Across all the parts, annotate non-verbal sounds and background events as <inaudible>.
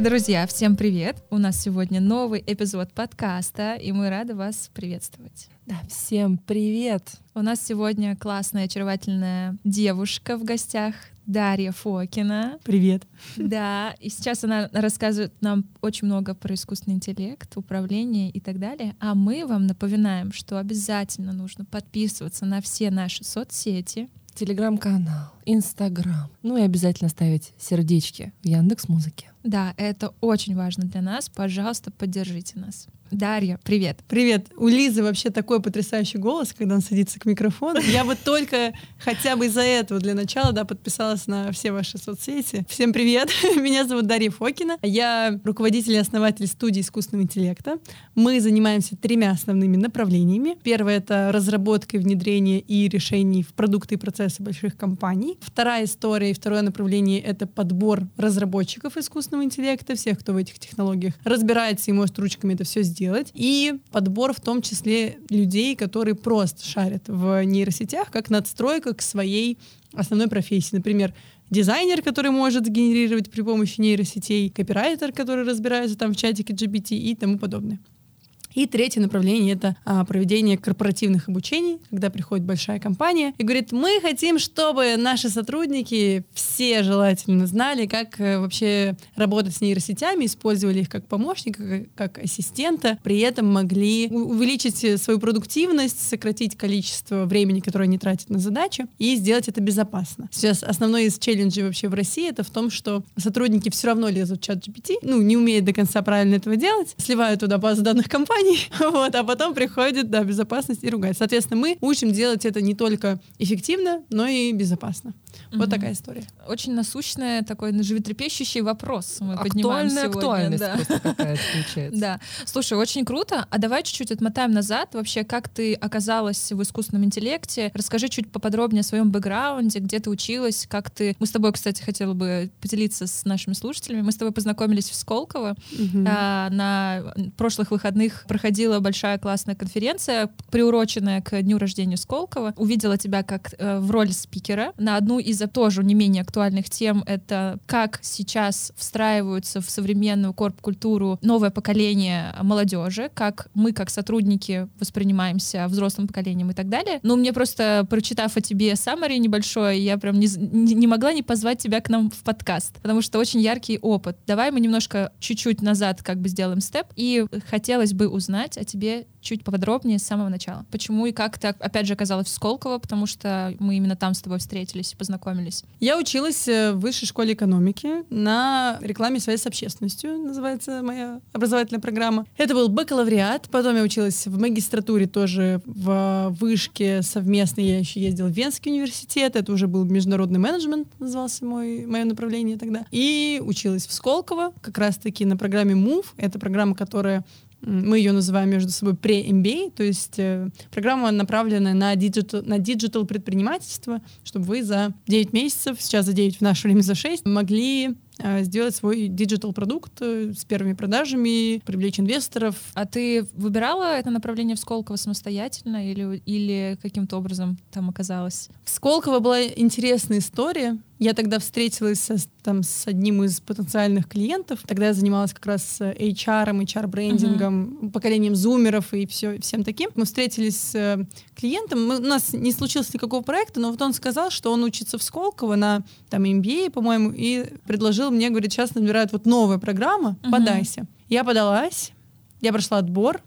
Друзья, всем привет! У нас сегодня новый эпизод подкаста, и мы рады вас приветствовать. Да, всем привет! У нас сегодня классная, очаровательная девушка в гостях, Дарья Фокина. Привет. Да, и сейчас она рассказывает нам очень много про искусственный интеллект, управление и так далее. А мы вам напоминаем, что обязательно нужно подписываться на все наши соцсети, Телеграм-канал, Инстаграм. Ну и обязательно ставить сердечки в Яндекс Музыке. Да, это очень важно для нас. Пожалуйста, поддержите нас. Дарья, привет. Привет. У Лизы вообще такой потрясающий голос, когда он садится к микрофону. <laughs> Я бы только хотя бы из-за этого для начала да, подписалась на все ваши соцсети. Всем привет. <laughs> Меня зовут Дарья Фокина. Я руководитель и основатель студии искусственного интеллекта. Мы занимаемся тремя основными направлениями. Первое — это разработка и внедрение и решений в продукты и процессы больших компаний. Вторая история и второе направление — это подбор разработчиков искусственного интеллекта, всех, кто в этих технологиях разбирается и может ручками это все сделать сделать. И подбор в том числе людей, которые просто шарят в нейросетях, как надстройка к своей основной профессии. Например, дизайнер, который может генерировать при помощи нейросетей, копирайтер, который разбирается там в чатике GPT и тому подобное. И третье направление — это а, проведение корпоративных обучений, когда приходит большая компания и говорит, мы хотим, чтобы наши сотрудники все желательно знали, как э, вообще работать с нейросетями, использовали их как помощника, как, как ассистента, при этом могли увеличить свою продуктивность, сократить количество времени, которое они тратят на задачу, и сделать это безопасно. Сейчас основной из челленджей вообще в России это в том, что сотрудники все равно лезут в чат GPT, ну, не умеют до конца правильно этого делать, сливают туда базу данных компании, компаний, <laughs> вот, а потом приходит, да, безопасность и ругает. Соответственно, мы учим делать это не только эффективно, но и безопасно. Вот угу. такая история. Очень насущный такой животрепещущий вопрос мы Актуальная поднимаем сегодня. актуальность да. какая-то <laughs> получается. Да. Слушай, очень круто. А давай чуть-чуть отмотаем назад. Вообще, как ты оказалась в искусственном интеллекте? Расскажи чуть поподробнее о своем бэкграунде, где ты училась, как ты... Мы с тобой, кстати, хотела бы поделиться с нашими слушателями. Мы с тобой познакомились в Сколково. Угу. А, на прошлых выходных проходила большая классная конференция, приуроченная к дню рождения Сколково. Увидела тебя как э, в роли спикера на одну из тоже не менее актуальных тем — это как сейчас встраиваются в современную корп-культуру новое поколение молодежи, как мы, как сотрудники, воспринимаемся взрослым поколением и так далее. Ну, мне просто, прочитав о тебе summary небольшой, я прям не, не могла не позвать тебя к нам в подкаст, потому что очень яркий опыт. Давай мы немножко чуть-чуть назад как бы сделаем степ, и хотелось бы узнать о тебе чуть поподробнее с самого начала. Почему и как ты, опять же, оказалась в Сколково, потому что мы именно там с тобой встретились и познакомились. Я училась э, в высшей школе экономики на рекламе связи с общественностью, называется моя образовательная программа. Это был бакалавриат, потом я училась в магистратуре тоже в вышке совместно, я еще ездила в Венский университет, это уже был международный менеджмент, назывался мой, мое направление тогда. И училась в Сколково, как раз-таки на программе MOVE, это программа, которая мы ее называем между собой pre-MBA, то есть э, программа направленная на digital, на digital предпринимательство, чтобы вы за 9 месяцев, сейчас за 9, в наше время за 6, могли э, сделать свой digital продукт э, с первыми продажами, привлечь инвесторов. А ты выбирала это направление в Сколково самостоятельно или, или каким-то образом там оказалась? В Сколково была интересная история. Я тогда встретилась со, там, с одним из потенциальных клиентов. Тогда я занималась как раз HR, HR-брендингом, uh-huh. поколением зумеров и все, всем таким. Мы встретились с э, клиентом. Мы, у нас не случилось никакого проекта, но вот он сказал, что он учится в Сколково на там, MBA, по-моему, и предложил мне, говорит, сейчас набирают вот новая программа, uh-huh. подайся. Я подалась, я прошла отбор,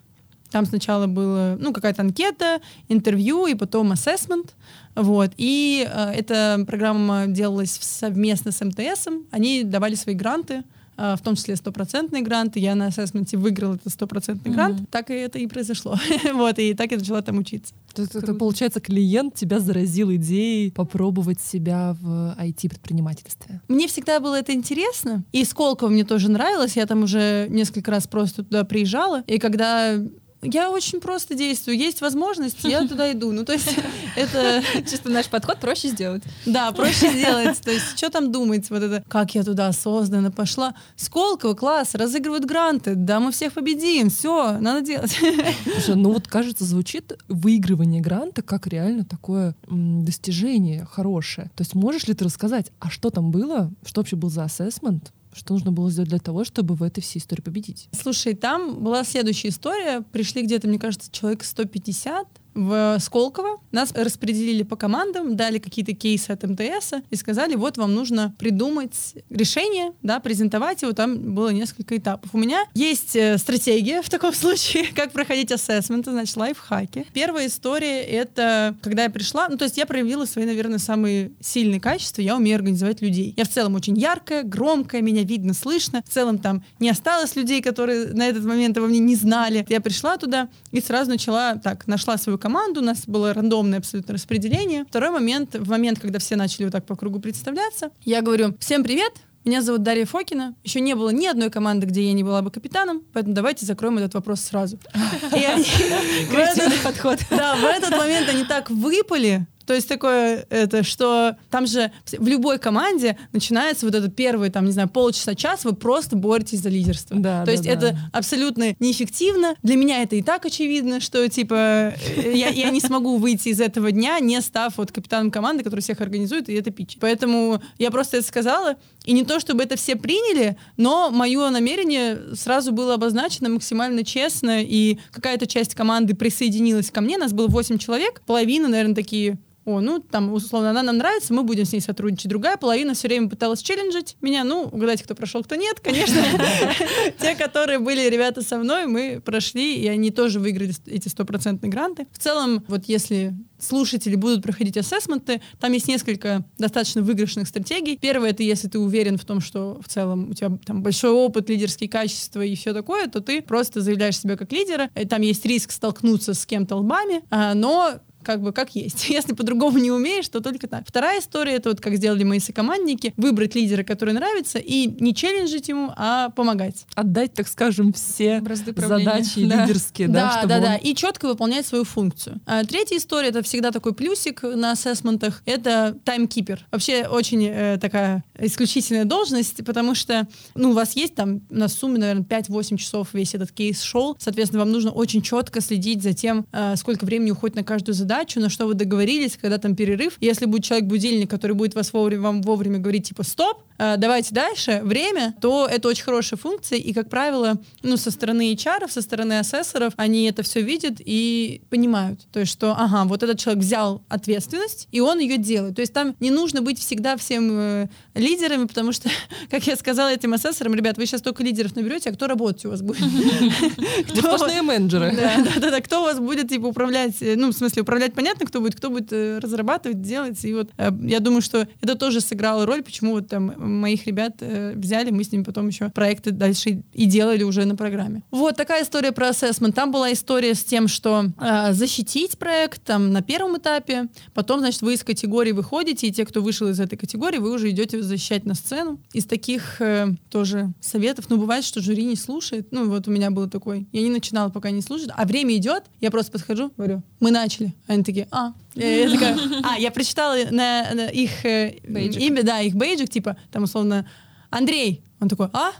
там сначала была ну, какая-то анкета, интервью и потом ассессмент. Вот. И э, эта программа делалась совместно с МТС. Они давали свои гранты, э, в том числе стопроцентные гранты. Я на ассессменте выиграла этот стопроцентный mm-hmm. грант. Так и это и произошло. <laughs> вот, и так я начала там учиться. Это, это, получается, клиент тебя заразил идеей попробовать себя в IT-предпринимательстве. Мне всегда было это интересно. И Сколково мне тоже нравилось. Я там уже несколько раз просто туда приезжала. И когда я очень просто действую. Есть возможность, я туда иду. Ну, то есть <laughs> это... <laughs> Чисто наш подход проще сделать. Да, проще сделать. То есть что там думать? Вот это, как я туда осознанно пошла. Сколково, класс, разыгрывают гранты. Да, мы всех победим. Все, надо делать. <laughs> Слушай, ну вот, кажется, звучит выигрывание гранта как реально такое достижение хорошее. То есть можешь ли ты рассказать, а что там было? Что вообще был за ассессмент? Что нужно было сделать для того, чтобы в этой всей истории победить? Слушай, там была следующая история. Пришли где-то, мне кажется, человек 150 в Сколково. Нас распределили по командам, дали какие-то кейсы от МТС и сказали, вот вам нужно придумать решение, да, презентовать его. Там было несколько этапов. У меня есть э, стратегия в таком <laughs> случае, как проходить ассессменты, значит, лайфхаки. Первая история — это когда я пришла, ну, то есть я проявила свои, наверное, самые сильные качества. Я умею организовать людей. Я в целом очень яркая, громкая, меня видно, слышно. В целом там не осталось людей, которые на этот момент обо мне не знали. Я пришла туда и сразу начала, так, нашла свою команду, у нас было рандомное абсолютно распределение. Второй момент, в момент, когда все начали вот так по кругу представляться, я говорю, всем привет, меня зовут Дарья Фокина. Еще не было ни одной команды, где я не была бы капитаном, поэтому давайте закроем этот вопрос сразу. <laughs> Креативный подход. <laughs> Да, в этот момент они так выпали, то есть такое, это, что там же в любой команде начинается вот этот первый, там, не знаю, полчаса-час, вы просто боретесь за лидерство. Да, То да, есть да. это абсолютно неэффективно. Для меня это и так очевидно, что, типа, э, я, я не смогу выйти из этого дня, не став вот капитаном команды, который всех организует, и это пич. Поэтому я просто это сказала, и не то, чтобы это все приняли, но мое намерение сразу было обозначено максимально честно, и какая-то часть команды присоединилась ко мне, нас было 8 человек, половина, наверное, такие о, ну, там, условно, она нам нравится, мы будем с ней сотрудничать. Другая половина все время пыталась челленджить меня. Ну, угадайте, кто прошел, кто нет, конечно. <laughs> Те, которые были ребята со мной, мы прошли, и они тоже выиграли эти стопроцентные гранты. В целом, вот если слушатели будут проходить ассессменты, там есть несколько достаточно выигрышных стратегий. Первое — это если ты уверен в том, что в целом у тебя там большой опыт, лидерские качества и все такое, то ты просто заявляешь себя как лидера. И Там есть риск столкнуться с кем-то лбами, а, но как бы как есть. <laughs> Если по-другому не умеешь, то только так. Вторая история, это вот как сделали мои сокомандники, выбрать лидера, который нравится, и не челленджить ему, а помогать. Отдать, так скажем, все задачи Да. лидерские, да, Да, чтобы да, он- да. И четко выполнять свою функцию. А третья история это всегда такой плюсик на ассессментах. Это таймкипер. Вообще очень э, такая исключительная должность, потому что ну, у вас есть там на сумме, наверное, 5-8 часов весь этот кейс шел. Соответственно, вам нужно очень четко следить за тем, э, сколько времени уходит на каждую задачу, на что вы договорились, когда там перерыв. Если будет человек-будильник, который будет вас вовремя, вам вовремя говорить, типа, стоп, давайте дальше, время, то это очень хорошая функция. И, как правило, ну, со стороны HR, со стороны ассессоров, они это все видят и понимают. То есть, что, ага, вот этот человек взял ответственность, и он ее делает. То есть там не нужно быть всегда всем э, лидерами, потому что, <laughs> как я сказала этим ассессорам, ребят, вы сейчас только лидеров наберете, а кто работать у вас будет? <laughs> Сплошные менеджеры. да, да, да, да. Кто у вас будет, типа, управлять, э, ну, в смысле, управлять понятно, кто будет, кто будет э, разрабатывать, делать. И вот э, я думаю, что это тоже сыграло роль, почему вот там моих ребят э, взяли, мы с ними потом еще проекты дальше и делали уже на программе. Вот такая история про ассессмент. Там была история с тем, что э, защитить проект там на первом этапе, потом, значит, вы из категории выходите, и те, кто вышел из этой категории, вы уже идете защищать на сцену. Из таких э, тоже советов, ну, бывает, что жюри не слушает. Ну, вот у меня был такой. Я не начинала, пока не слушают. А время идет, я просто подхожу, говорю, мы начали. Они такие, а. Я, я такая, <laughs> а, я прочитала на, на их э, Бейджик. имя, да, их бейджик, типа, там, условно, Андрей. Он такой, а?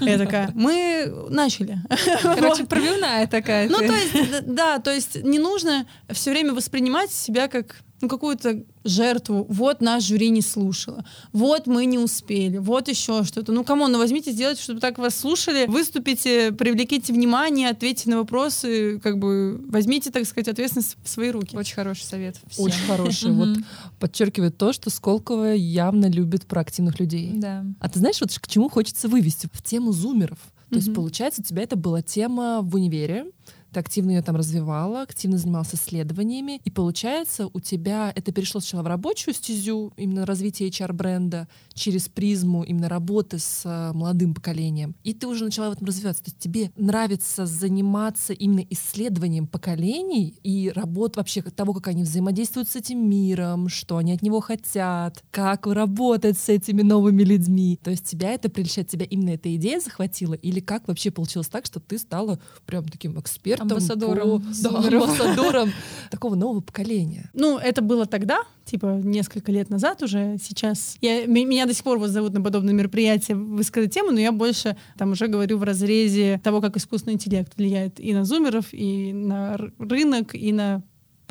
Я такая, мы начали. Короче, пробивная такая. Ну, то есть, да, то есть не нужно все время воспринимать себя как ну, какую-то жертву. Вот наш жюри не слушало. Вот мы не успели. Вот еще что-то. Ну, come on, ну возьмите, сделайте, чтобы так вас слушали. Выступите, привлеките внимание, ответьте на вопросы. Как бы возьмите, так сказать, ответственность в свои руки. Очень хороший совет. всем. Очень хороший. Вот подчеркивает то, что Сколково явно любит проактивных людей. Да. А ты знаешь, вот к чему хочется вывести? В тему зумеров. То есть, получается, у тебя это была тема в универе, ты активно ее там развивала, активно занимался исследованиями, и получается, у тебя это перешло сначала в рабочую стезю, именно развитие HR-бренда, через призму именно работы с э, молодым поколением, и ты уже начала в этом развиваться. То есть тебе нравится заниматься именно исследованием поколений и работ вообще того, как они взаимодействуют с этим миром, что они от него хотят, как работать с этими новыми людьми. То есть тебя это прельщает, тебя именно эта идея захватила, или как вообще получилось так, что ты стала прям таким экспертом, Амбассадором по- да, амбассадором такого нового поколения. Ну, это было тогда, типа несколько лет назад уже. Сейчас я, меня до сих пор вот зовут на подобные мероприятия высказать тему, но я больше там уже говорю в разрезе того, как искусственный интеллект влияет и на зумеров, и на рынок, и на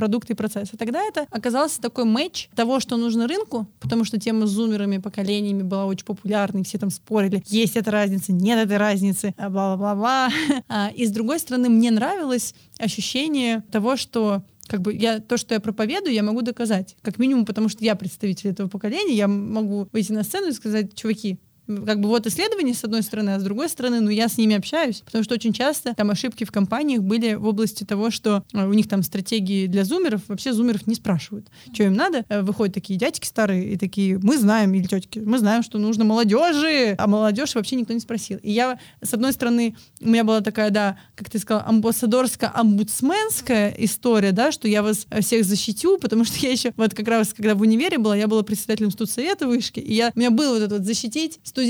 продукты и процессы. Тогда это оказался такой матч того, что нужно рынку, потому что тема с зумерами, поколениями была очень популярной, все там спорили, есть эта разница, нет этой разницы, а, бла-бла-бла. <laughs> А, и с другой стороны, мне нравилось ощущение того, что как бы я то, что я проповедую, я могу доказать. Как минимум, потому что я представитель этого поколения, я могу выйти на сцену и сказать, чуваки, как бы вот исследования с одной стороны, а с другой стороны, ну я с ними общаюсь, потому что очень часто там ошибки в компаниях были в области того, что э, у них там стратегии для зумеров, вообще зумеров не спрашивают, что им надо. Э, выходят такие дядьки старые и такие, мы знаем, или тетки, мы знаем, что нужно молодежи, а молодежь вообще никто не спросил. И я, с одной стороны, у меня была такая, да, как ты сказала, амбассадорско-омбудсменская история, да, что я вас всех защитю, потому что я еще, вот как раз, когда в универе была, я была председателем студсовета вышки, и я, у меня было вот это вот защитить студентов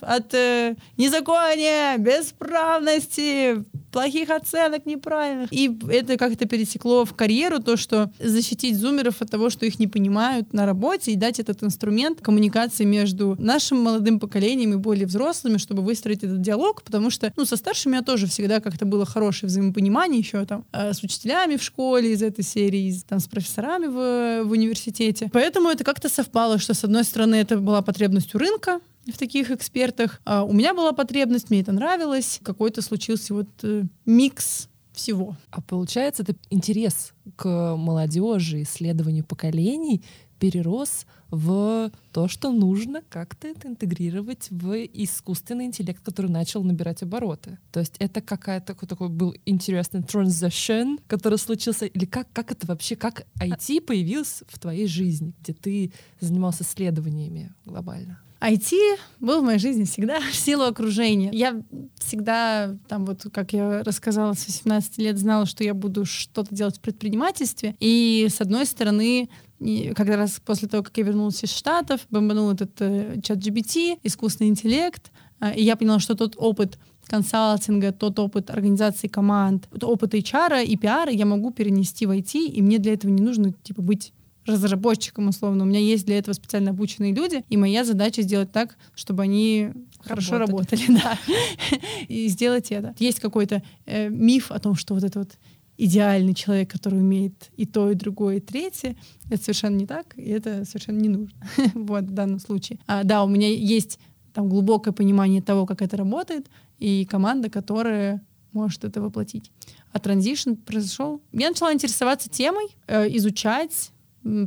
от э, незакония, бесправности, плохих оценок неправильных. И это как-то пересекло в карьеру, то, что защитить зумеров от того, что их не понимают на работе, и дать этот инструмент коммуникации между нашим молодым поколением и более взрослыми, чтобы выстроить этот диалог, потому что, ну, со старшими я тоже всегда как-то было хорошее взаимопонимание еще там э, с учителями в школе из этой серии, там с профессорами в, в университете. Поэтому это как-то совпало, что с одной стороны это была потребность у рынка, в таких экспертах. А у меня была потребность, мне это нравилось. Какой-то случился вот э, микс всего. А получается, это интерес к молодежи, исследованию поколений перерос в то, что нужно как-то это интегрировать в искусственный интеллект, который начал набирать обороты. То есть это какая-то такой, такой был интересный transition, который случился, или как, как это вообще, как IT появился в твоей жизни, где ты занимался исследованиями глобально? IT был в моей жизни всегда <laughs> в силу окружения. Я всегда, там вот, как я рассказала, с 18 лет знала, что я буду что-то делать в предпринимательстве. И, с одной стороны, и когда раз после того, как я вернулась из Штатов, бомбанул этот э, чат GBT, искусственный интеллект, э, и я поняла, что тот опыт консалтинга, тот опыт организации команд, опыт HR и PR я могу перенести в IT, и мне для этого не нужно типа быть разработчиком, условно. У меня есть для этого специально обученные люди, и моя задача сделать так, чтобы они хорошо работали, да, <laughs> и сделать это. Есть какой-то э, миф о том, что вот это вот идеальный человек, который умеет и то, и другое, и третье. Это совершенно не так, и это совершенно не нужно <laughs> вот, в данном случае. А, да, у меня есть там глубокое понимание того, как это работает, и команда, которая может это воплотить. А транзишн произошел. Я начала интересоваться темой, э, изучать,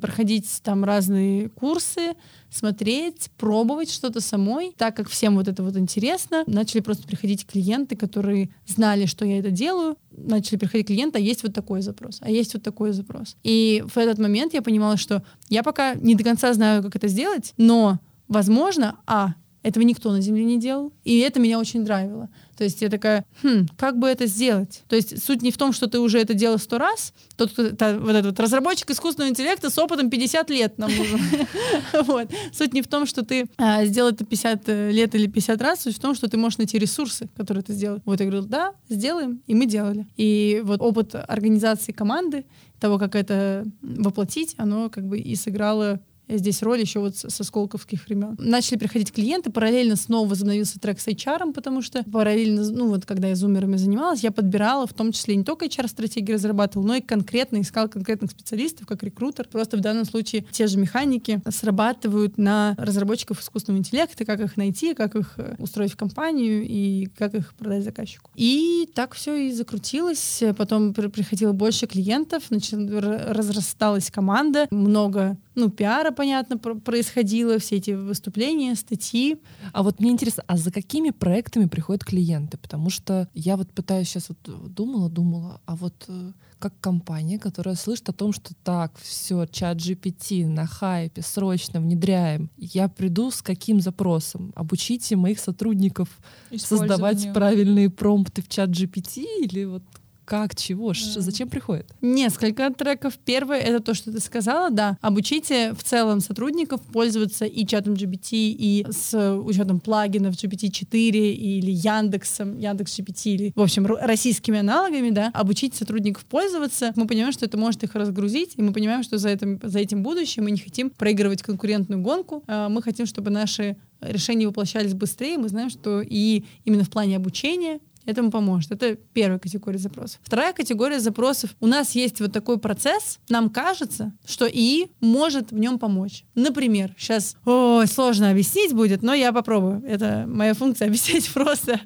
проходить там разные курсы, смотреть, пробовать что-то самой. Так как всем вот это вот интересно, начали просто приходить клиенты, которые знали, что я это делаю, начали приходить клиенты, а есть вот такой запрос, а есть вот такой запрос. И в этот момент я понимала, что я пока не до конца знаю, как это сделать, но возможно, а, этого никто на Земле не делал. И это меня очень драйвило. То есть я такая, хм, как бы это сделать? То есть суть не в том, что ты уже это делал сто раз. Тот, кто, та, вот этот вот разработчик искусственного интеллекта с опытом 50 лет нам нужен. <laughs> вот. Суть не в том, что ты а, сделал это 50 э, лет или 50 раз, суть в том, что ты можешь найти ресурсы, которые это сделать. Вот я говорю, да, сделаем, и мы делали. И вот опыт организации команды, того, как это воплотить, оно как бы и сыграло здесь роль еще вот со сколковских времен. Начали приходить клиенты, параллельно снова возобновился трек с HR, потому что параллельно, ну вот когда я зумерами занималась, я подбирала в том числе не только HR-стратегии разрабатывала, но и конкретно искала конкретных специалистов, как рекрутер. Просто в данном случае те же механики срабатывают на разработчиков искусственного интеллекта, как их найти, как их э, устроить в компанию и как их продать заказчику. И так все и закрутилось. Потом приходило больше клиентов, разрасталась команда, много ну, пиара, понятно, происходило, все эти выступления, статьи. А вот мне интересно, а за какими проектами приходят клиенты? Потому что я вот пытаюсь сейчас вот думала, думала, а вот э, как компания, которая слышит о том, что так, все, чат GPT на хайпе, срочно внедряем. Я приду с каким запросом? Обучите моих сотрудников создавать правильные промпты в чат GPT или вот как, чего, да. зачем приходит? Несколько треков. Первое — это то, что ты сказала, да. Обучите в целом сотрудников пользоваться и чатом GPT, и с учетом плагинов GPT-4 или Яндексом, Яндекс GPT, или, в общем, российскими аналогами, да. Обучить сотрудников пользоваться. Мы понимаем, что это может их разгрузить, и мы понимаем, что за этим, за этим будущее мы не хотим проигрывать конкурентную гонку. А мы хотим, чтобы наши решения воплощались быстрее. Мы знаем, что и именно в плане обучения этому поможет. Это первая категория запросов. Вторая категория запросов. У нас есть вот такой процесс, нам кажется, что ИИ может в нем помочь. Например, сейчас, ой, сложно объяснить будет, но я попробую. Это моя функция <laughs> объяснить просто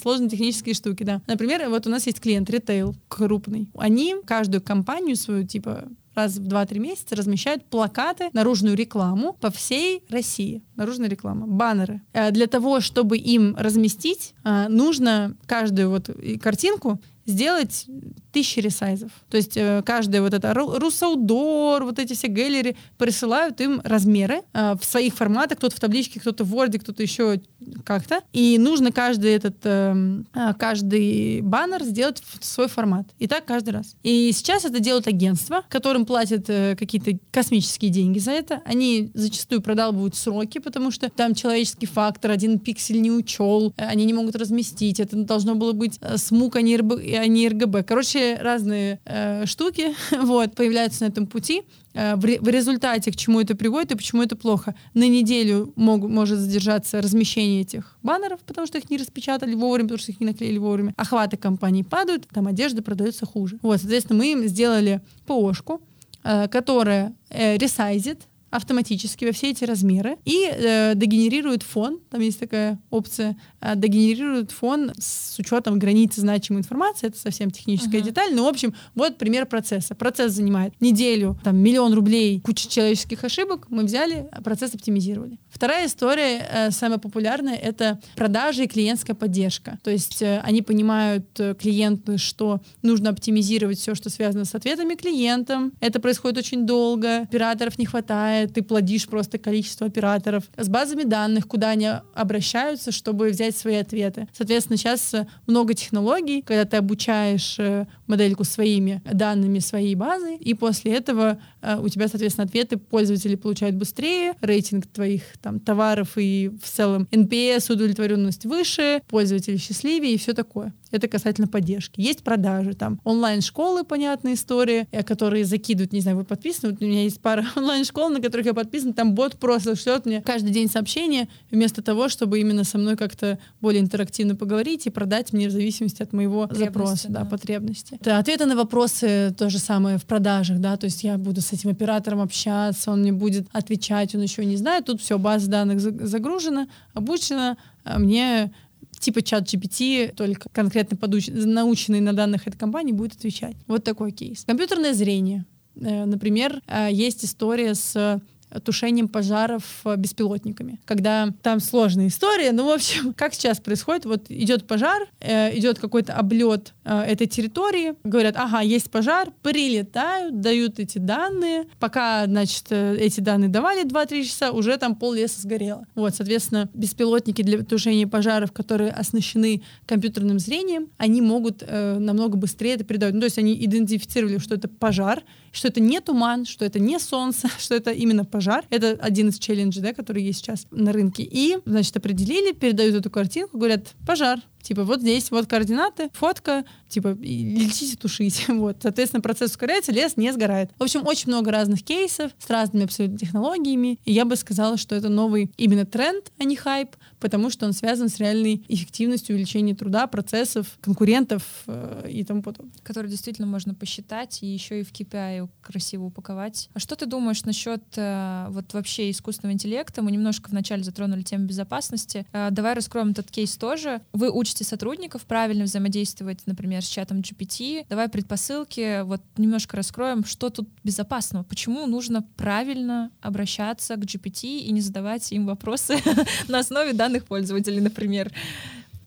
сложные технические штуки, да. Например, вот у нас есть клиент ритейл крупный. Они каждую компанию свою, типа, раз в 2-3 месяца размещают плакаты, наружную рекламу по всей России. Наружная реклама, баннеры. Э, для того, чтобы им разместить, э, нужно каждую вот картинку сделать тысячи ресайзов. То есть э, каждая вот эта Русаудор, вот эти все галереи присылают им размеры э, в своих форматах, кто-то в табличке, кто-то в Word, кто-то еще как-то. И нужно каждый этот, э, э, каждый баннер сделать в свой формат. И так каждый раз. И сейчас это делают агентства, которым платят э, какие-то космические деньги за это. Они зачастую продалбывают сроки, потому что там человеческий фактор, один пиксель не учел, э, они не могут разместить. Это должно было быть э, смук, а не, РБ, а не РГБ. Короче, разные э, штуки <laughs> вот, появляются на этом пути. Э, в, результате к чему это приводит и почему это плохо. На неделю мог, может задержаться размещение этих баннеров, потому что их не распечатали вовремя, потому что их не наклеили вовремя. Охваты компании падают, там одежда продается хуже. Вот, соответственно, мы им сделали ПОшку, э, которая э, ресайзит автоматически во все эти размеры и э, дегенерирует фон, там есть такая опция, э, дегенерирует фон с учетом границы значимой информации, это совсем техническая uh-huh. деталь, но в общем вот пример процесса. Процесс занимает неделю, там миллион рублей, куча человеческих ошибок, мы взяли, процесс оптимизировали. Вторая история, э, самая популярная, это продажи и клиентская поддержка. То есть э, они понимают, э, клиенты, что нужно оптимизировать все, что связано с ответами клиентам. Это происходит очень долго, операторов не хватает, ты плодишь просто количество операторов с базами данных, куда они обращаются, чтобы взять свои ответы. Соответственно, сейчас э, много технологий, когда ты обучаешь э, модельку своими данными своей базы, и после этого э, у тебя, соответственно, ответы пользователи получают быстрее, рейтинг твоих там товаров и в целом NPS, удовлетворенность выше, пользователи счастливее и все такое. Это касательно поддержки. Есть продажи, там онлайн-школы, понятная история, которые закидывают, не знаю, вы подписаны, вот у меня есть пара <laughs> онлайн-школ, на которых я подписан, там бот просто шлет мне каждый день сообщения, вместо того, чтобы именно со мной как-то более интерактивно поговорить и продать мне в зависимости от моего запроса, да, да, потребности. Это ответы на вопросы то же самое в продажах, да, то есть я буду с этим оператором общаться, он мне будет отвечать, он еще не знает, тут все, база данных загружена, обучена, а мне типа чат GPT, только конкретно подуч... наученный на данных этой компании, будет отвечать. Вот такой кейс. Компьютерное зрение. Э, например, э, есть история с тушением пожаров э, беспилотниками. Когда там сложная история, ну, в общем, <laughs> как сейчас происходит, вот идет пожар, э, идет какой-то облет э, этой территории, говорят, ага, есть пожар, прилетают, дают эти данные, пока, значит, э, эти данные давали 2-3 часа, уже там пол леса сгорело. Вот, соответственно, беспилотники для тушения пожаров, которые оснащены компьютерным зрением, они могут э, намного быстрее это передавать. Ну, то есть они идентифицировали, что это пожар, что это не туман, что это не солнце, <laughs> что это именно пожар. Это один из челленджей, да, который есть сейчас на рынке. И, значит, определили, передают эту картинку, говорят, пожар, Типа вот здесь вот координаты, фотка, типа летите, тушите. <laughs> Вот, соответственно, процесс ускоряется, лес не сгорает. В общем, очень много разных кейсов с разными абсолютно технологиями. И я бы сказала, что это новый именно тренд, а не хайп, потому что он связан с реальной эффективностью увеличения труда, процессов, конкурентов э, и тому подобное. Который действительно можно посчитать и еще и в KPI красиво упаковать. А что ты думаешь насчет э, вот вообще искусственного интеллекта? Мы немножко вначале затронули тему безопасности. Э, давай раскроем этот кейс тоже. Вы учите учите сотрудников правильно взаимодействовать, например, с чатом GPT. Давай предпосылки, вот немножко раскроем, что тут безопасного, почему нужно правильно обращаться к GPT и не задавать им вопросы <laughs> на основе данных пользователей, например.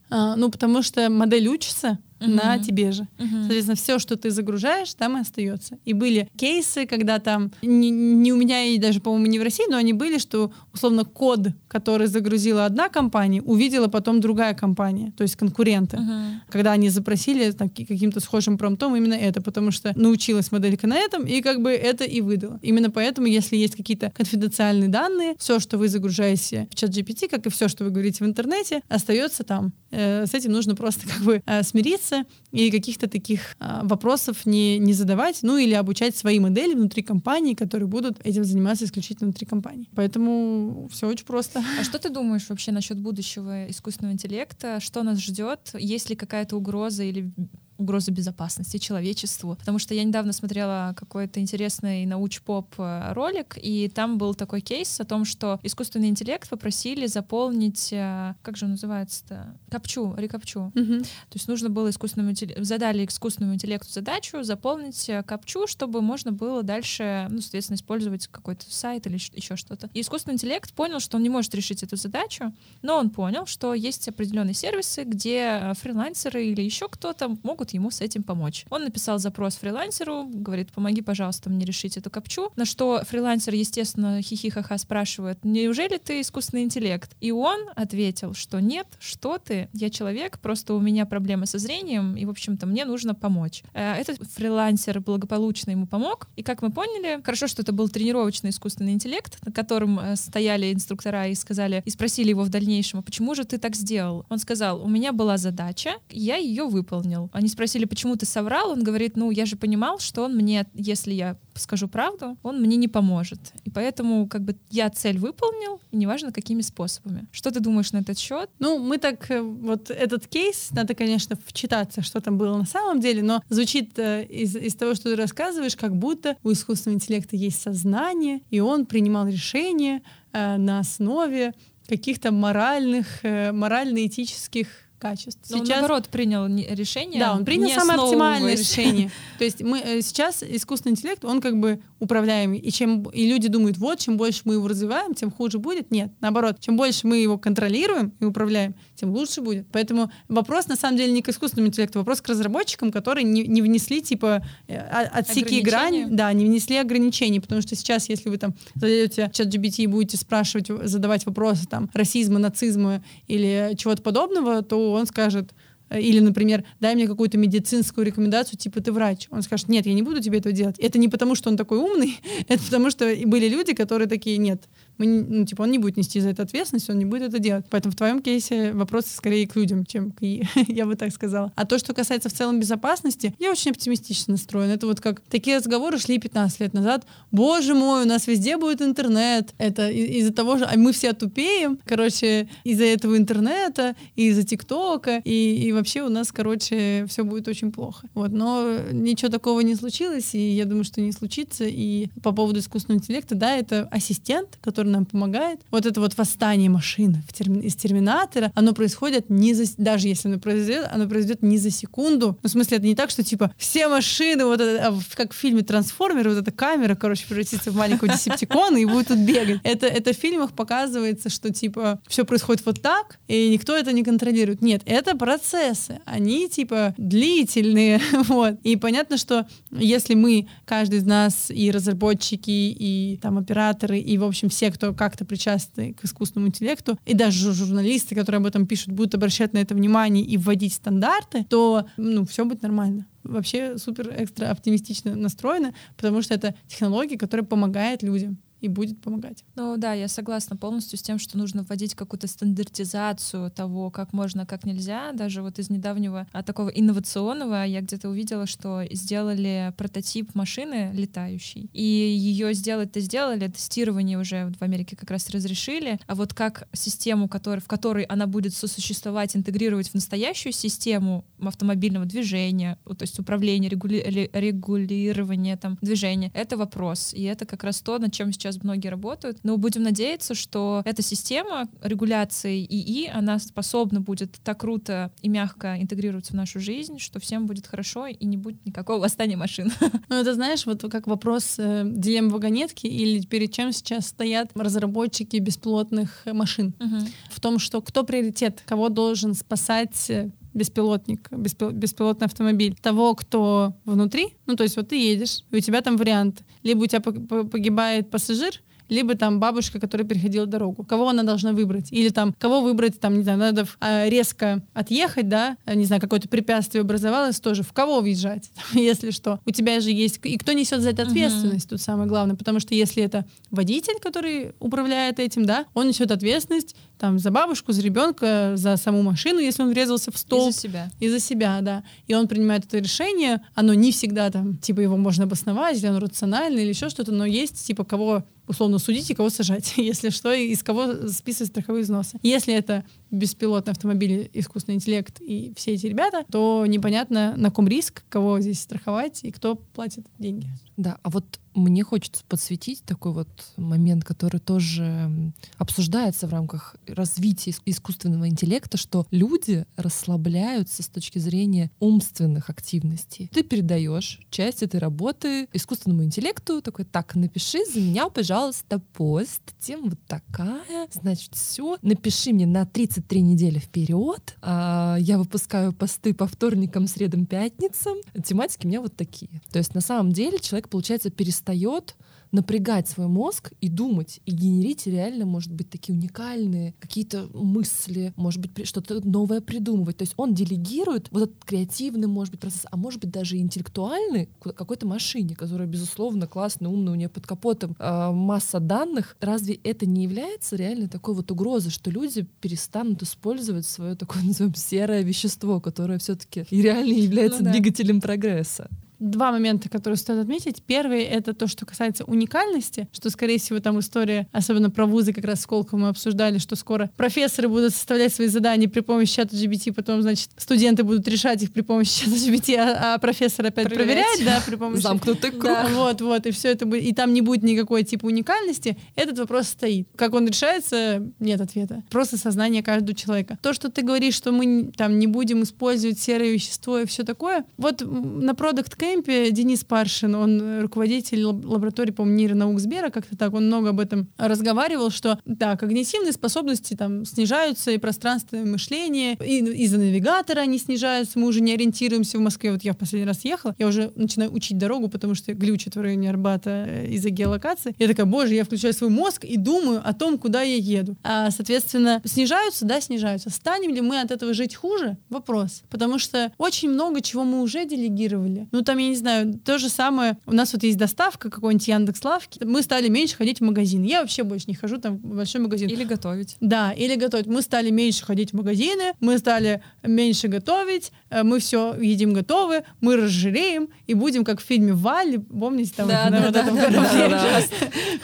А, ну, потому что модель учится, угу. на тебе же. Угу. Соответственно, все, что ты загружаешь, там и остается. И были кейсы, когда там не, не у меня и даже, по-моему, не в России, но они были, что условно код, который загрузила одна компания, увидела потом другая компания, то есть конкуренты. Угу. Когда они запросили там, каким-то схожим промптом именно это, потому что научилась моделька на этом, и как бы это и выдала. Именно поэтому, если есть какие-то конфиденциальные данные, все, что вы загружаете в чат GPT, как и все, что вы говорите в интернете, остается там. Э, с этим нужно просто <laughs> как бы э, смириться бояться и каких-то таких а, вопросов не, не задавать, ну или обучать свои модели внутри компании, которые будут этим заниматься исключительно внутри компании. Поэтому все очень просто. А что ты думаешь вообще насчет будущего искусственного интеллекта? Что нас ждет? Есть ли какая-то угроза или угроза безопасности человечеству. Потому что я недавно смотрела какой-то интересный науч-поп э, ролик, и там был такой кейс о том, что искусственный интеллект попросили заполнить, э, как же он называется-то? Капчу, рекапчу. Мгм. То есть нужно было искусственному интеллекту, задали искусственному интеллекту задачу заполнить э, капчу, чтобы можно было дальше, ну, соответственно, использовать какой-то сайт или еще что-то. И искусственный интеллект понял, что он не может решить эту задачу, но он понял, что есть определенные сервисы, где фрилансеры или еще кто-то могут ему с этим помочь. Он написал запрос фрилансеру, говорит, помоги, пожалуйста, мне решить эту капчу. На что фрилансер, естественно, хихихаха спрашивает, неужели ты искусственный интеллект? И он ответил, что нет, что ты, я человек, просто у меня проблемы со зрением, и, в общем-то, мне нужно помочь. Э, Этот фрилансер благополучно ему помог, и, как мы поняли, хорошо, что это был тренировочный искусственный интеллект, на котором э, стояли инструктора и сказали, и спросили его в дальнейшем, а почему же ты так сделал? Он сказал, у меня была задача, я ее выполнил. Они спросили, почему ты соврал? Он говорит, ну, я же понимал, что он мне, если я скажу правду, он мне не поможет. И поэтому, как бы, я цель выполнил, и неважно, какими способами. Что ты думаешь на этот счет? Ну, мы так, э, вот этот кейс, надо, конечно, вчитаться, что там было на самом деле, но звучит э, из, из того, что ты рассказываешь, как будто у искусственного интеллекта есть сознание, и он принимал решения э, на основе каких-то моральных, э, морально-этических качеств. Но он, наоборот, принял решение. Да, он принял не самое оптимальное решение. <laughs> То есть мы э, сейчас искусственный интеллект, он как бы управляемый. И чем и люди думают, вот, чем больше мы его развиваем, тем хуже будет. Нет, наоборот, чем больше мы его контролируем и управляем, тем лучше будет. Поэтому вопрос на самом деле не к искусственному интеллекту, вопрос к разработчикам, которые не, не внесли типа э, о- отсеки грани, Ограничения? да, не внесли ограничений, потому что сейчас, если вы там зайдете в чат GBT и будете спрашивать, задавать вопросы там расизма, нацизма или чего-то подобного, то он скажет, или, например, дай мне какую-то медицинскую рекомендацию, типа ты врач. Он скажет, нет, я не буду тебе этого делать. Это не потому, что он такой умный, <laughs> это потому, что были люди, которые такие, нет, мы ну, типа, он не будет нести за это ответственность, он не будет это делать. Поэтому в твоем кейсе вопрос скорее к людям, чем к ИИ, <laughs> я бы так сказала. А то, что касается в целом безопасности, я очень оптимистично настроен. Это вот как такие разговоры шли 15 лет назад. Боже мой, у нас везде будет интернет. Это из-за того же, а мы все тупеем, короче, из-за этого интернета, из-за ТикТока, и, и вообще у нас, короче, все будет очень плохо. Вот, но ничего такого не случилось, и я думаю, что не случится. И по поводу искусственного интеллекта, да, это ассистент, который нам помогает. Вот это вот восстание машин терми- из Терминатора, оно происходит не за, даже если оно произойдет, оно произойдет не за секунду. Ну, в смысле, это не так, что типа все машины, вот это, а, как в фильме Трансформеры, вот эта камера, короче, превратится в маленького десептикона и будет тут бегать. Это, это в фильмах показывается, что типа все происходит вот так, и никто это не контролирует. Нет, это процессы. Они типа длительные. <laughs> вот. И понятно, что если мы, каждый из нас, и разработчики, и там операторы, и, в общем, все, кто как-то причастны к искусственному интеллекту, и даже жу- журналисты, которые об этом пишут, будут обращать на это внимание и вводить стандарты, то ну, все будет нормально. Вообще супер экстра оптимистично настроено, потому что это технология, которая помогает людям и будет помогать. Ну да, я согласна полностью с тем, что нужно вводить какую-то стандартизацию того, как можно, как нельзя. Даже вот из недавнего а, такого инновационного я где-то увидела, что сделали прототип машины летающей. И ее сделать-то сделали, тестирование уже в Америке как раз разрешили. А вот как систему, который, в которой она будет сосуществовать, интегрировать в настоящую систему автомобильного движения, то есть управления, регули- ре- регулирования там, движения, это вопрос. И это как раз то, над чем сейчас многие работают. Но будем надеяться, что эта система регуляции ИИ, она способна будет так круто и мягко интегрироваться в нашу жизнь, что всем будет хорошо и не будет никакого восстания машин. <laughs> Ну, это, знаешь, вот как вопрос э, дилеммы вагонетки или перед чем сейчас стоят разработчики беспилотных э, машин. В том, что кто приоритет, кого должен спасать э, беспилотник, беспил- беспилотный автомобиль. Того, кто внутри, ну, то есть вот ты едешь, и у тебя там вариант. Либо у тебя пог- по- погибает пассажир, либо там бабушка, которая переходила дорогу. Кого она должна выбрать? Или там, кого выбрать, там, не знаю, надо а, резко отъехать, да, не знаю, какое-то препятствие образовалось, тоже в кого въезжать, <laughs> если что. У тебя же есть... И кто несет за это ответственность, тут самое главное, потому что если это водитель, который управляет этим, да, он несет ответственность, там за бабушку, за ребенка, за саму машину, если он врезался в стол. И за себя. И за себя, да. И он принимает это решение. Оно не всегда там, типа, его можно обосновать, или оно рациональное, или еще что-то, но есть, типа, кого условно судить и кого сажать, <laughs> если что, и из кого списывать страховые взносы. Если это беспилотный автомобиль, искусственный интеллект и все эти ребята, то непонятно, на ком риск, кого здесь страховать и кто платит деньги. Да, а вот мне хочется подсветить такой вот момент, который тоже обсуждается в рамках развития искусственного интеллекта, что люди расслабляются с точки зрения умственных активностей. Ты передаешь часть этой работы искусственному интеллекту, такой, так, напиши за меня, пожалуйста, пост, тем вот такая, значит, все, напиши мне на 33 недели вперед, а я выпускаю посты по вторникам, средам, пятницам, тематики у меня вот такие. То есть на самом деле человек, получается, перестает напрягать свой мозг и думать, и генерить реально, может быть, такие уникальные какие-то мысли, может быть, что-то новое придумывать. То есть он делегирует вот этот креативный, может быть, процесс, а может быть, даже интеллектуальный какой-то машине, которая, безусловно, классная, умная, у нее под капотом э, масса данных. Разве это не является реально такой вот угрозой, что люди перестанут использовать свое такое, <laughs> назовем, серое вещество, которое все-таки и реально является ну, да. двигателем прогресса? Два момента, которые стоит отметить. Первый — это то, что касается уникальности, что, скорее всего, там история, особенно про вузы, как раз сколько мы обсуждали, что скоро профессоры будут составлять свои задания при помощи чата GPT, потом, значит, студенты будут решать их при помощи чата GPT, а, а профессор опять проверять, проверять да, при помощи... Замкнутый круг. Да, вот, вот, и все это будет, и там не будет никакой типа уникальности, этот вопрос стоит. Как он решается, нет ответа. Просто сознание каждого человека. То, что ты говоришь, что мы там не будем использовать серое вещество и все такое, вот на Product Кэмпе Денис Паршин, он руководитель лаборатории, по-моему, нейронаук Сбера, как-то так, он много об этом разговаривал, что, да, когнитивные способности там снижаются, и пространственное мышление, и из-за навигатора они снижаются, мы уже не ориентируемся в Москве. Вот я в последний раз ехала, я уже начинаю учить дорогу, потому что глючит в районе Арбата э, из-за геолокации. Я такая, боже, я включаю свой мозг и думаю о том, куда я еду. А, соответственно, снижаются, да, снижаются. Станем ли мы от этого жить хуже? Вопрос. Потому что очень много чего мы уже делегировали. Ну, там я не знаю, то же самое, у нас вот есть доставка какой-нибудь Яндекс Лавки, мы стали меньше ходить в магазин. Я вообще больше не хожу там в большой магазин. Или готовить. Да, или готовить. Мы стали меньше ходить в магазины, мы стали меньше готовить, э, мы все едим готовы, мы разжиреем и будем как в фильме Валли, помните, там да, на да, да, этом да,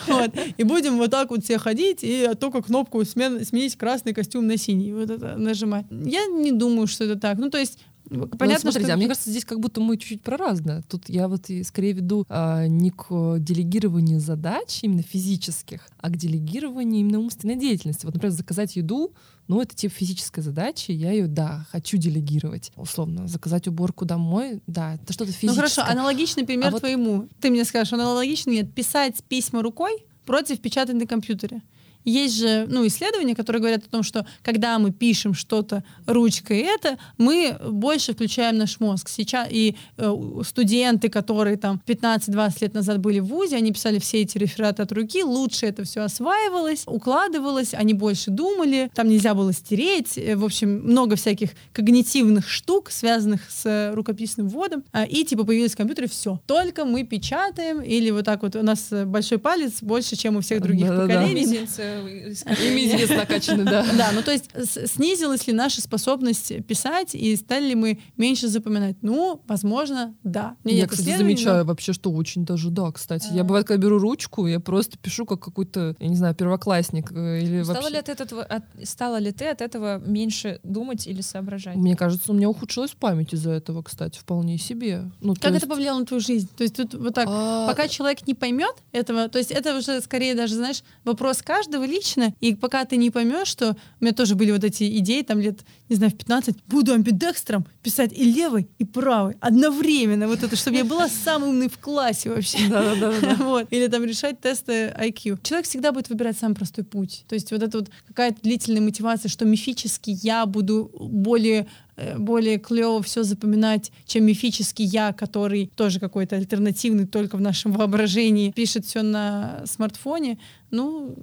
вот. И будем вот так вот все ходить и только кнопку смен, сменить красный костюм на синий, вот это нажимать. Я не думаю, что это так. Ну, то есть Понятно, ну, смотрите, что... а мне кажется, здесь как будто мы чуть-чуть про разное. Тут я вот и скорее веду а, не к делегированию задач именно физических, а к делегированию именно умственной деятельности. Вот, например, заказать еду, ну, это типа физическая задача, я ее, да, хочу делегировать. Условно, заказать уборку домой, да, это что-то физическое. Ну хорошо, аналогичный пример а твоему. Вот... Ты мне скажешь, аналогичный, нет, писать письма рукой против печатать на компьютере. Есть же ну, исследования, которые говорят о том, что когда мы пишем что-то ручкой это, мы больше включаем наш мозг. Сейчас и э, студенты, которые там 15-20 лет назад были в ВУЗе, они писали все эти рефераты от руки, лучше это все осваивалось, укладывалось, они больше думали, там нельзя было стереть, э, в общем, много всяких когнитивных штук, связанных с рукописным вводом, а, и типа появились компьютеры, все. Только мы печатаем, или вот так вот у нас большой палец больше, чем у всех других да, поколений. Да, и мизинец накачанный, да. Да, ну то есть снизилась ли наша способность писать и стали ли мы меньше запоминать? Ну, возможно, да. Я, кстати, замечаю вообще, что очень даже да, кстати. Я бывает, когда беру ручку, я просто пишу как какой-то, я не знаю, первоклассник э, или вообще... ли от этого, стала ли ты от этого меньше думать или соображать? Мне кажется, у меня ухудшилась память из-за этого, кстати, вполне себе. Ну, как это повлияло на твою жизнь? То есть тут вот так, а, пока человек не поймет этого, то есть это уже скорее даже, знаешь, вопрос каждого лично, и пока ты не поймешь, что у меня тоже были вот эти идеи, там лет, не знаю, в 15, буду амбидекстром писать и левый, и правый одновременно, вот это, чтобы я была самый умный в классе вообще. <laughs> Вот. Или там решать тесты IQ. Человек всегда будет выбирать самый простой путь. То есть вот это вот какая-то длительная мотивация, что мифически я буду более э, более клево все запоминать, чем мифический я, который тоже какой-то альтернативный, только в нашем воображении, пишет все на смартфоне. Ну,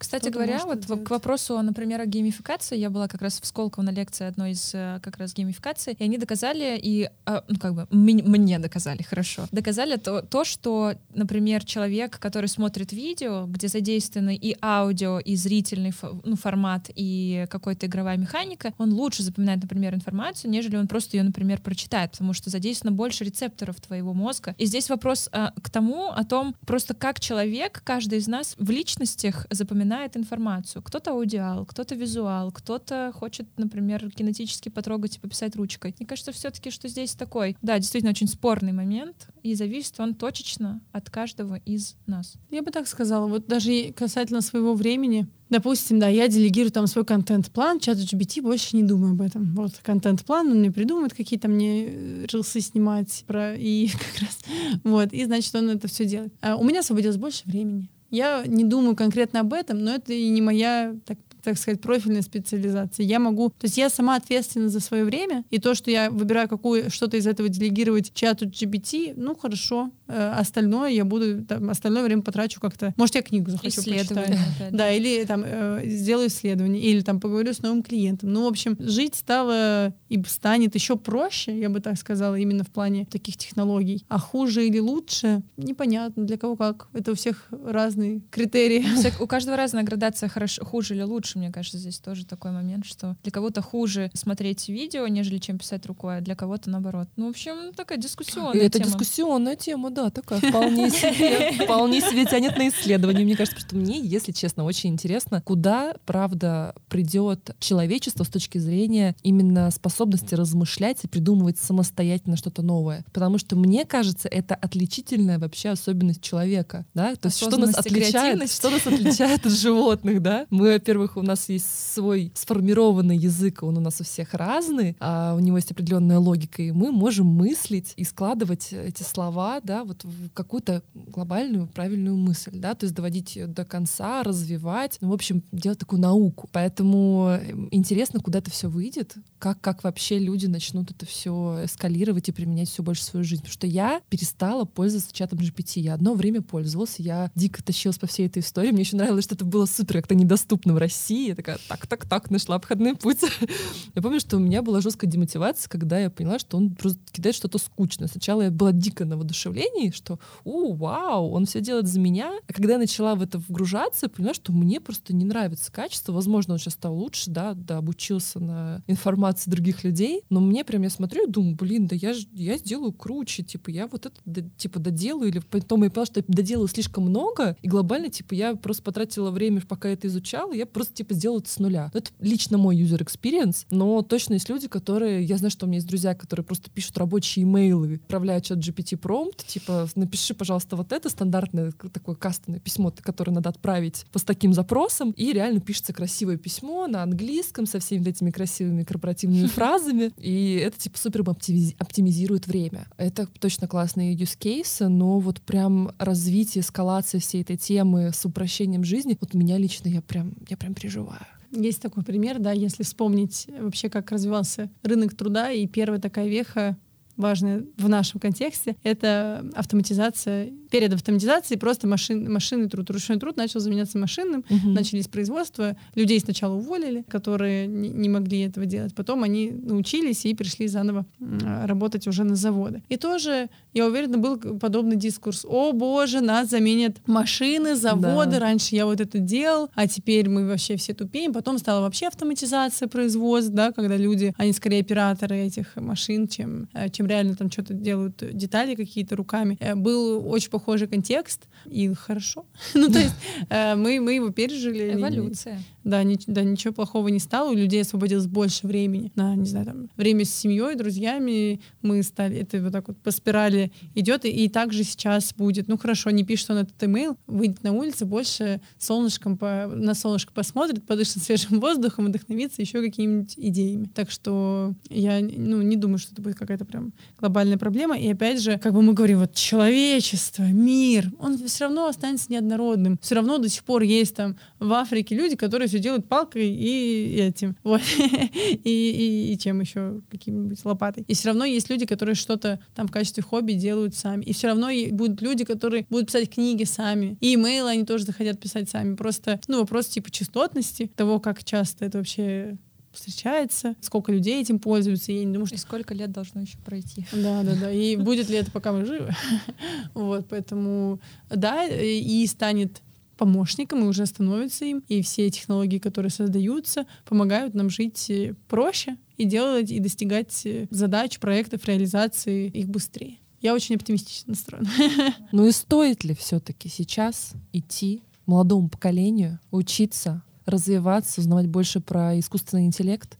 Кстати Кто-то говоря, вот делать. к вопросу, например, о геймификации, я была как раз в Сколково на лекции одной из э, как раз геймификации, и они доказали, и, а, ну, как бы, мне доказали, хорошо, доказали то, то, что, например, человек, который смотрит видео, где задействованы и аудио, и зрительный ну, формат, и какая-то игровая механика, он лучше запоминает, например, информацию, нежели он просто ее, например, прочитает, потому что задействовано больше рецепторов твоего мозга. И здесь вопрос а, к тому, о том, просто как человек, каждый из нас в личностях запоминает информацию. Кто-то аудиал, кто-то визуал, кто-то хочет, например, кинетически потрогать и пописать ручкой. Мне кажется, все-таки, что здесь такой, да, действительно очень спорный момент, и зависит он точечно от каждого из нас. Я бы так сказала, вот даже касательно своего времени. Допустим, да, я делегирую там свой контент-план, чат GBT, больше не думаю об этом. Вот контент-план, он мне придумывает какие-то мне э, рилсы снимать про и <laughs> как раз вот и значит он это все делает. А у меня освободилось больше времени. Я не думаю конкретно об этом, но это и не моя так так сказать, профильная специализация. Я могу, то есть я сама ответственна за свое время, и то, что я выбираю какую что-то из этого делегировать чату GPT, ну хорошо, Э, остальное я буду, там, остальное время потрачу как-то, может я книгу захочу же. Да, или там э, сделаю исследование, или там поговорю с новым клиентом. Ну, в общем, жить стало и станет еще проще, я бы так сказала, именно в плане таких технологий. А хуже или лучше, непонятно, для кого как. Это у всех разные критерии. У <laughs> каждого разная градация хорошо, хуже или лучше, мне кажется, здесь тоже такой момент, что для кого-то хуже смотреть видео, нежели чем писать рукой, а для кого-то наоборот. Ну, в общем, такая дискуссионная это тема. дискуссионная тема, да, такая вполне себе, вполне себе тянет на исследование. Мне кажется, что мне, если честно, очень интересно, куда, правда, придет человечество с точки зрения именно способности размышлять и придумывать самостоятельно что-то новое. Потому что мне кажется, это отличительная вообще особенность человека, да, то есть что нас отличает, что нас отличает от животных, да. Мы, во-первых, у нас есть свой сформированный язык, он у нас у всех разный, а у него есть определенная логика, и мы можем мыслить и складывать эти слова, да, вот в какую-то глобальную правильную мысль, да, то есть доводить ее до конца, развивать, ну, в общем, делать такую науку. Поэтому э, интересно, куда это все выйдет, как, как вообще люди начнут это все эскалировать и применять все больше в свою жизнь. Потому что я перестала пользоваться чатом GPT. Я одно время пользовалась, я дико тащилась по всей этой истории. Мне еще нравилось, что это было супер как-то недоступно в России. Я такая, так-так-так, нашла обходной путь. <laughs> Я помню, что у меня была жесткая демотивация, когда я поняла, что он просто кидает что-то скучное. Сначала я была дико на воодушевлении, что «О, вау, он все делает за меня». А когда я начала в это вгружаться, я поняла, что мне просто не нравится качество. Возможно, он сейчас стал лучше, да, да, обучился на информации других людей, но мне прям, я смотрю и думаю, блин, да я, я сделаю круче, типа, я вот это, типа, доделаю, или потом я поняла, что я доделаю слишком много, и глобально, типа, я просто потратила время, пока это изучала, я просто, типа, сделала это с нуля. Ну, Это лично мой user experience, но точно есть люди, которые, я знаю, что у меня есть друзья, которые просто пишут рабочие имейлы, отправляют чат GPT промпт, типа, напиши, пожалуйста, вот это стандартное такое кастомное письмо, которое надо отправить по таким запросом, и реально пишется красивое письмо на английском со всеми этими красивыми корпоративными <laughs> фразами, и это, типа, супер оптимизи- оптимизирует время. Это точно классные use cases, но вот прям развитие, эскалация всей этой темы с упрощением жизни, вот меня лично, я прям, я прям переживаю. Есть такой пример, да, если вспомнить вообще, как развивался рынок труда, и первая такая веха важная в нашем контексте, это автоматизация. Перед автоматизацией просто машин, машинный труд, ручной труд начал заменяться машинным, Мгм. начались производства, людей сначала уволили, которые не, не могли этого делать, потом они научились и пришли заново м, работать уже на заводы. И тоже, я уверена, был подобный дискурс. О боже, нас заменят машины, заводы, Да. раньше я вот это делал, а теперь мы вообще все тупеем. Потом стала вообще автоматизация производств, да, когда люди, они скорее операторы этих машин, чем, э, чем реально там что-то делают, детали какие-то руками. Э, Был очень похожий контекст, и хорошо. <laughs> Ну, то есть э, мы, мы его пережили. Эволюция. Да, ни- да, ничего плохого не стало. У людей освободилось больше времени на, не знаю, там, время с семьей, друзьями. Мы стали, это вот так вот по спирали идет, и, и так же сейчас будет. Ну хорошо, не пишет он этот имейл, выйдет на улицу, больше солнышком по, на солнышко посмотрит, подышит свежим воздухом, вдохновится еще какими-нибудь идеями. Так что я ну, не думаю, что это будет какая-то прям глобальная проблема. И опять же, как бы мы говорим, вот человечество, мир, он все равно останется неоднородным. Все равно до сих пор есть там в Африке люди, которые все делают палкой и этим. <laughs> Вот. и, и, и чем еще? Каким-нибудь лопатой. И все равно есть люди, которые что-то там в качестве хобби делают сами. И все равно будут люди, которые будут писать книги сами. И имейлы они тоже захотят писать сами. Просто, ну, вопрос типа частотности, того, как часто это вообще встречается, сколько людей этим пользуются, я не думаю, что... И сколько лет должно еще пройти. Да, да, да. И будет ли это, пока мы живы? <laughs> Вот, поэтому, да, и станет помощником и уже становится им. И все технологии, которые создаются, помогают нам жить э, проще и делать, и достигать э, задач, проектов, реализации их быстрее. Я очень оптимистично настроена. <laughs> Ну и стоит ли все-таки сейчас идти молодому поколению учиться развиваться, узнавать больше про искусственный интеллект?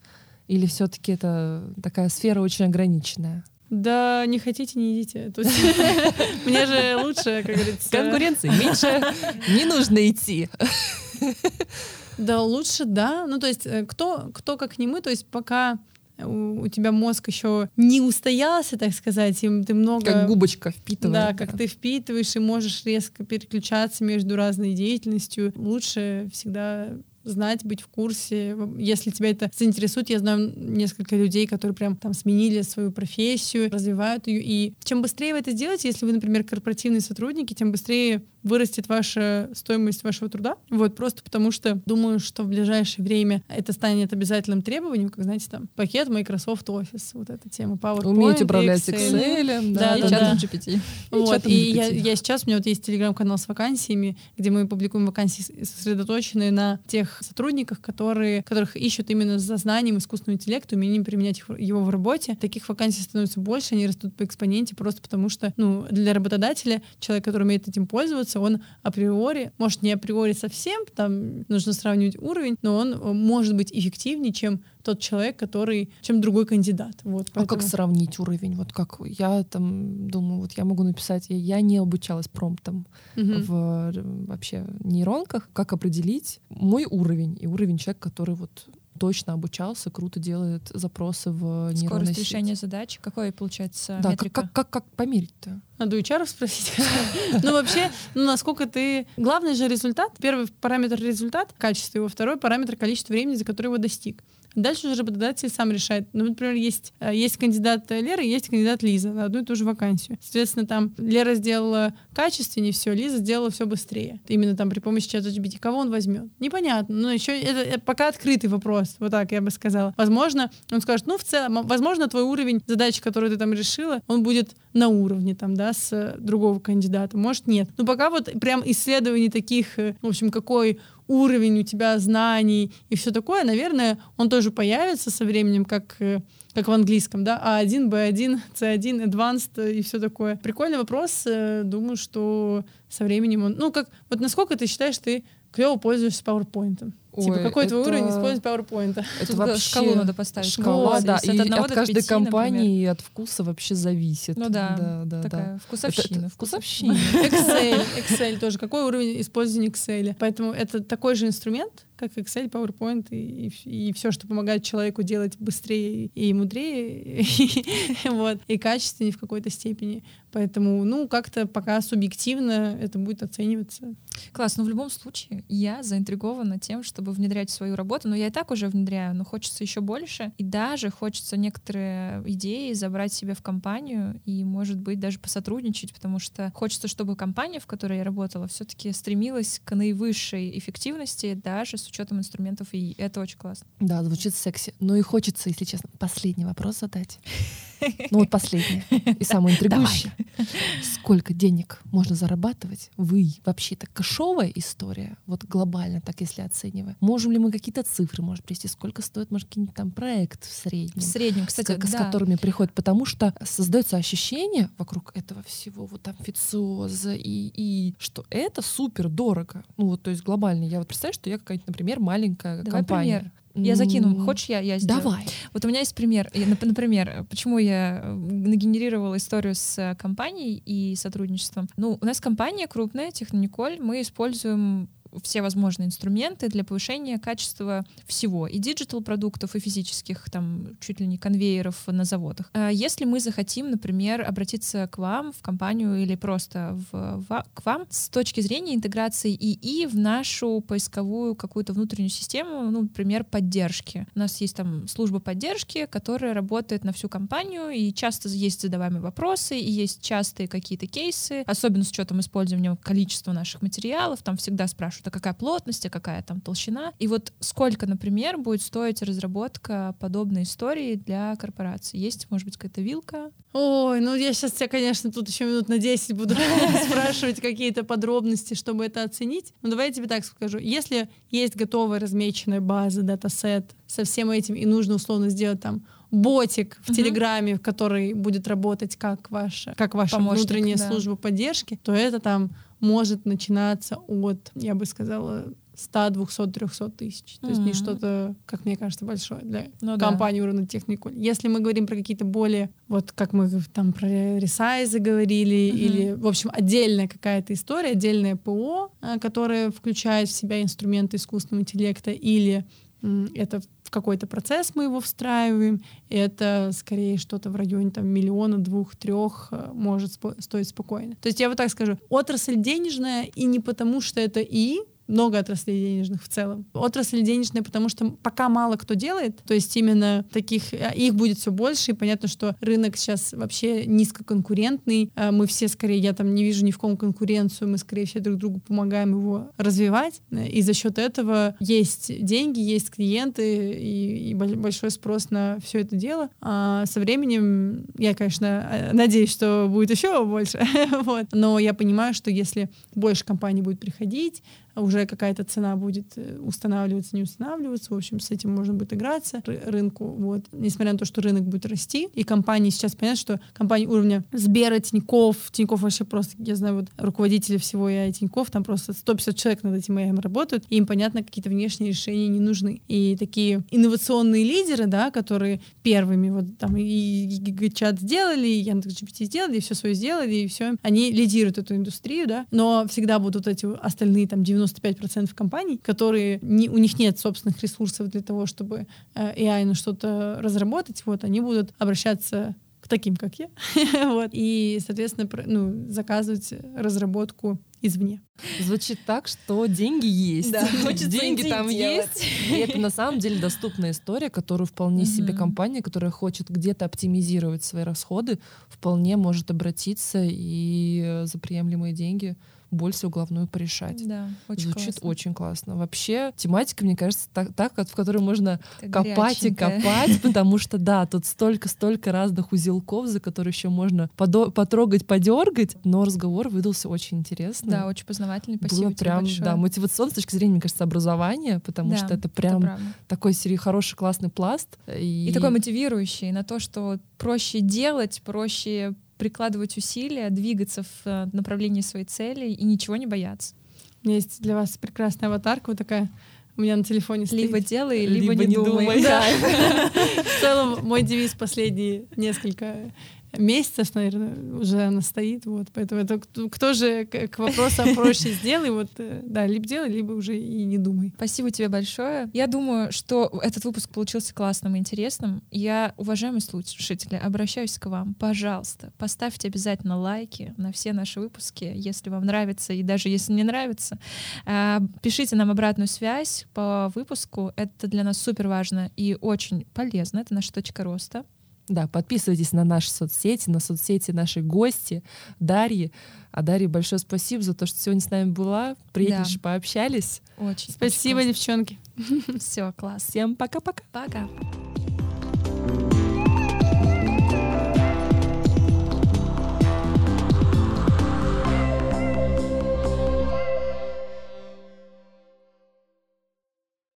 Или все-таки это такая сфера очень ограниченная? Да, не хотите, не идите. <laughs> Мне же лучше, как говорится. Конкуренции меньше, <laughs> не нужно идти. Да, лучше, да. Ну, то есть, э, кто, кто как не мы, то есть, пока у, тебя мозг еще не устоялся, так сказать, и ты много... Как губочка впитываешь. Да, как ты впитываешь и можешь резко переключаться между разной деятельностью. Лучше всегда знать, быть в курсе. Если тебя это заинтересует, я знаю несколько людей, которые прям там сменили свою профессию, развивают ее. И чем быстрее вы это сделаете, если вы, например, корпоративные сотрудники, тем быстрее вырастет ваша стоимость вашего труда. Вот просто потому что думаю, что в ближайшее время это станет обязательным требованием, как знаете, там пакет Microsoft Office, вот эта тема PowerPoint, Уметь управлять Excel, Excel да, да, <laughs> и да, чатом да. GPT. Вот, и, и я, я сейчас, у меня вот есть телеграм-канал с вакансиями, где мы публикуем вакансии, сосредоточенные на тех сотрудниках, которые, которых ищут именно за знанием искусственного интеллекта, умением применять его в работе. Таких вакансий становится больше, они растут по экспоненте просто потому что ну, для работодателя человек, который умеет этим пользоваться, он априори, может не априори совсем, там нужно сравнивать уровень, но он э, может быть эффективнее, чем тот человек, который, чем другой кандидат. Вот, поэтому... А как сравнить уровень? Вот как я там думаю, вот я могу написать, я, я не обучалась промптом угу. в вообще нейронках, как определить мой уровень и уровень человека, который вот точно обучался, круто делает запросы в нейронной Скорость решения задач. Какой получается да, метрика? Как, как, как, как померить-то? Надо у HR спросить. <laughs> ну, вообще, ну, насколько ты... Главный же результат, первый параметр результат, качество его, второй параметр количество времени, за которое его достиг. Дальше уже работодатель сам решает. Ну, например, есть, э, есть кандидат Лера есть кандидат Лиза на одну и ту же вакансию. Соответственно, там Лера сделала качественнее все, Лиза сделала все быстрее. Именно там при помощи чата GPT. Кого он возьмет? Непонятно. Но еще это, это пока открытый вопрос. Вот так я бы сказала. Возможно, он скажет, ну, в целом, возможно, твой уровень задачи, которую ты там решила, он будет на уровне там, да, с другого кандидата. Может, нет. Но пока вот прям исследований таких, э, в общем, какой уровень у тебя знаний и все такое, наверное, он тоже появится со временем, как, э, как в английском, да, А1, Б1, С1, Advanced и все такое. Прикольный вопрос. Э, думаю, что со временем он... Ну, как... Вот насколько ты считаешь, ты клево пользуешься PowerPoint? Ой, типа, какой это... твой уровень использовать PowerPoint? Это вообще... Шкалу надо поставить. Шкала, вот, да. И от каждой 5, компании например. от вкуса вообще зависит. Ну да, да, да такая да. вкусовщина. Это, это вкусовщина. <laughs> Excel, Excel тоже. Какой уровень использования Excel? Поэтому это такой же инструмент, как Excel, PowerPoint и, и, и все, что помогает человеку делать быстрее и мудрее, <laughs> вот, и качественнее в какой-то степени. Поэтому, ну, как-то пока субъективно это будет оцениваться. Класс, но в любом случае я заинтригована тем, чтобы внедрять в свою работу. Но я и так уже внедряю, но хочется еще больше. И даже хочется некоторые идеи забрать себе в компанию и, может быть, даже посотрудничать, потому что хочется, чтобы компания, в которой я работала, все-таки стремилась к наивысшей эффективности даже с учетом инструментов, и это очень классно. Да, звучит секси. Ну и хочется, если честно, последний вопрос задать. Ну вот последний и самый интригующий. Сколько денег можно зарабатывать? Вы вообще-то кэшовая история, вот глобально, так если оценивая. Можем ли мы какие-то цифры, может, привести? Сколько стоит, может, какой-нибудь там проект в среднем? В среднем, кстати, с, да. с которыми приходят, потому что создается ощущение вокруг этого всего, вот там официоза и, и что это супер дорого. Ну вот, то есть глобально. Я вот представляю, что я какая-нибудь, например, маленькая Давай компания. Пример. Я закину. Хочешь, я, я сделаю? Давай. Вот у меня есть пример. Например, почему я э, нагенерировала историю с э, компанией и сотрудничеством. Ну, у нас компания крупная, Технониколь. Мы используем все возможные инструменты для повышения качества всего, и digital продуктов, и физических, там, чуть ли не конвейеров на заводах. А если мы захотим, например, обратиться к вам в компанию или просто в, в, к вам с точки зрения интеграции ИИ в нашу поисковую какую-то внутреннюю систему, ну, например, поддержки. У нас есть там служба поддержки, которая работает на всю компанию, и часто есть задаваемые вопросы, и есть частые какие-то кейсы, особенно с учетом использования количества наших материалов, там всегда спрашивают, а какая плотность, а какая там толщина. И вот сколько, например, будет стоить разработка подобной истории для корпорации? Есть, может быть, какая-то вилка? Ой, ну я сейчас тебя, конечно, тут еще минут на 10 буду <laughs> спрашивать какие-то подробности, чтобы это оценить. Но давай я тебе так скажу. Если есть готовая размеченная база, датасет со всем этим, и нужно условно сделать там ботик в Телеграме, который будет работать как ваша, как ваша Помощник, внутренняя да. служба поддержки, то это там может начинаться от, я бы сказала, 100, 200, 300 тысяч. То mm-hmm. есть не что-то, как мне кажется, большое для ну, компании да. уровня техникуль. Если мы говорим про какие-то более, вот как мы там про ресайзы говорили, mm-hmm. или, в общем, отдельная какая-то история, отдельное ПО, э, которое включает в себя инструменты искусственного интеллекта, или это в какой-то процесс мы его встраиваем, это скорее что-то в районе там миллиона, двух, трех э, может спо- стоить спокойно. То есть я вот так скажу, отрасль денежная и не потому, что это и много отраслей денежных в целом. Отрасль денежная, потому что пока мало кто делает, то есть именно таких, э, их будет все больше, и понятно, что рынок сейчас вообще низкоконкурентный, э, мы все скорее, я там не вижу ни в ком конкуренцию, мы скорее все друг другу помогаем его развивать, и за счет этого есть деньги, есть клиенты и, и большой спрос на все это дело. А со временем я, конечно, э, надеюсь, что будет еще больше, <laughs> вот. но я понимаю, что если больше компаний будет приходить, уже какая-то цена будет э, устанавливаться, не устанавливаться. В общем, с этим можно будет играться рынку. Вот. Несмотря на то, что рынок будет расти, и компании сейчас понятно, что компании уровня Сбера, Тиньков, Тиньков вообще просто, я знаю, вот руководители всего и Тиньков, там просто 150 человек над этим AI работают, и им, понятно, какие-то внешние решения не нужны. И такие инновационные лидеры, да, которые первыми вот там и, чат сделали, и Яндекс.GPT сделали, и все свое сделали, и все, они лидируют эту индустрию, да, но всегда будут эти остальные там 90 95% компаний, которые не, у них нет собственных ресурсов для того, чтобы э, AI на что-то разработать, вот, они будут обращаться к таким, как я, <laughs> вот, и, соответственно, ну, заказывать разработку извне. Звучит так, что деньги есть. Да, <laughs> деньги там делать. есть. И это на самом деле доступная история, которую вполне себе компания, которая хочет где-то оптимизировать свои расходы, вполне может обратиться и за приемлемые деньги боль свою головную порешать. Да, очень Звучит классно. очень классно. Вообще, тематика, мне кажется, так, так в которой можно как копать и копать, <laughs> потому что, да, тут столько-столько разных узелков, за которые еще можно потрогать, подергать, но разговор выдался очень интересный. Да, очень познавательный. Спасибо Было прям, большое. да, мотивационно с точки зрения, мне кажется, образования, потому да, что это прям это такой хороший, классный пласт. И... и такой мотивирующий на то, что проще делать, проще прикладывать усилия, двигаться в э, направлении своей цели и ничего не бояться. У меня есть для вас прекрасная аватарка, вот такая у меня на телефоне стоит. Либо делай, либо, либо не, не думай. думай. Да. <laughs> В целом, мой девиз последние несколько месяцев, наверное, уже она стоит, вот, поэтому это кто же к вопросам проще <laughs> сделай, вот, э, да, либо делай, либо уже и не думай. Спасибо тебе большое. Я думаю, что этот выпуск получился классным и интересным. Я, уважаемые слушатели, обращаюсь к вам, пожалуйста, поставьте обязательно лайки на все наши выпуски, если вам нравится, и даже если не нравится. А, пишите нам обратную связь по выпуску, это для нас супер важно и очень полезно, это наша точка роста. Да, подписывайтесь на наши соцсети, на соцсети нашей гости Дарьи. А Дарье большое спасибо за то, что сегодня с нами была. Приятно, да. пообщались. Очень. Спасибо, очень девчонки. <laughs> Все, класс. Всем пока-пока. Пока. -пока. пока.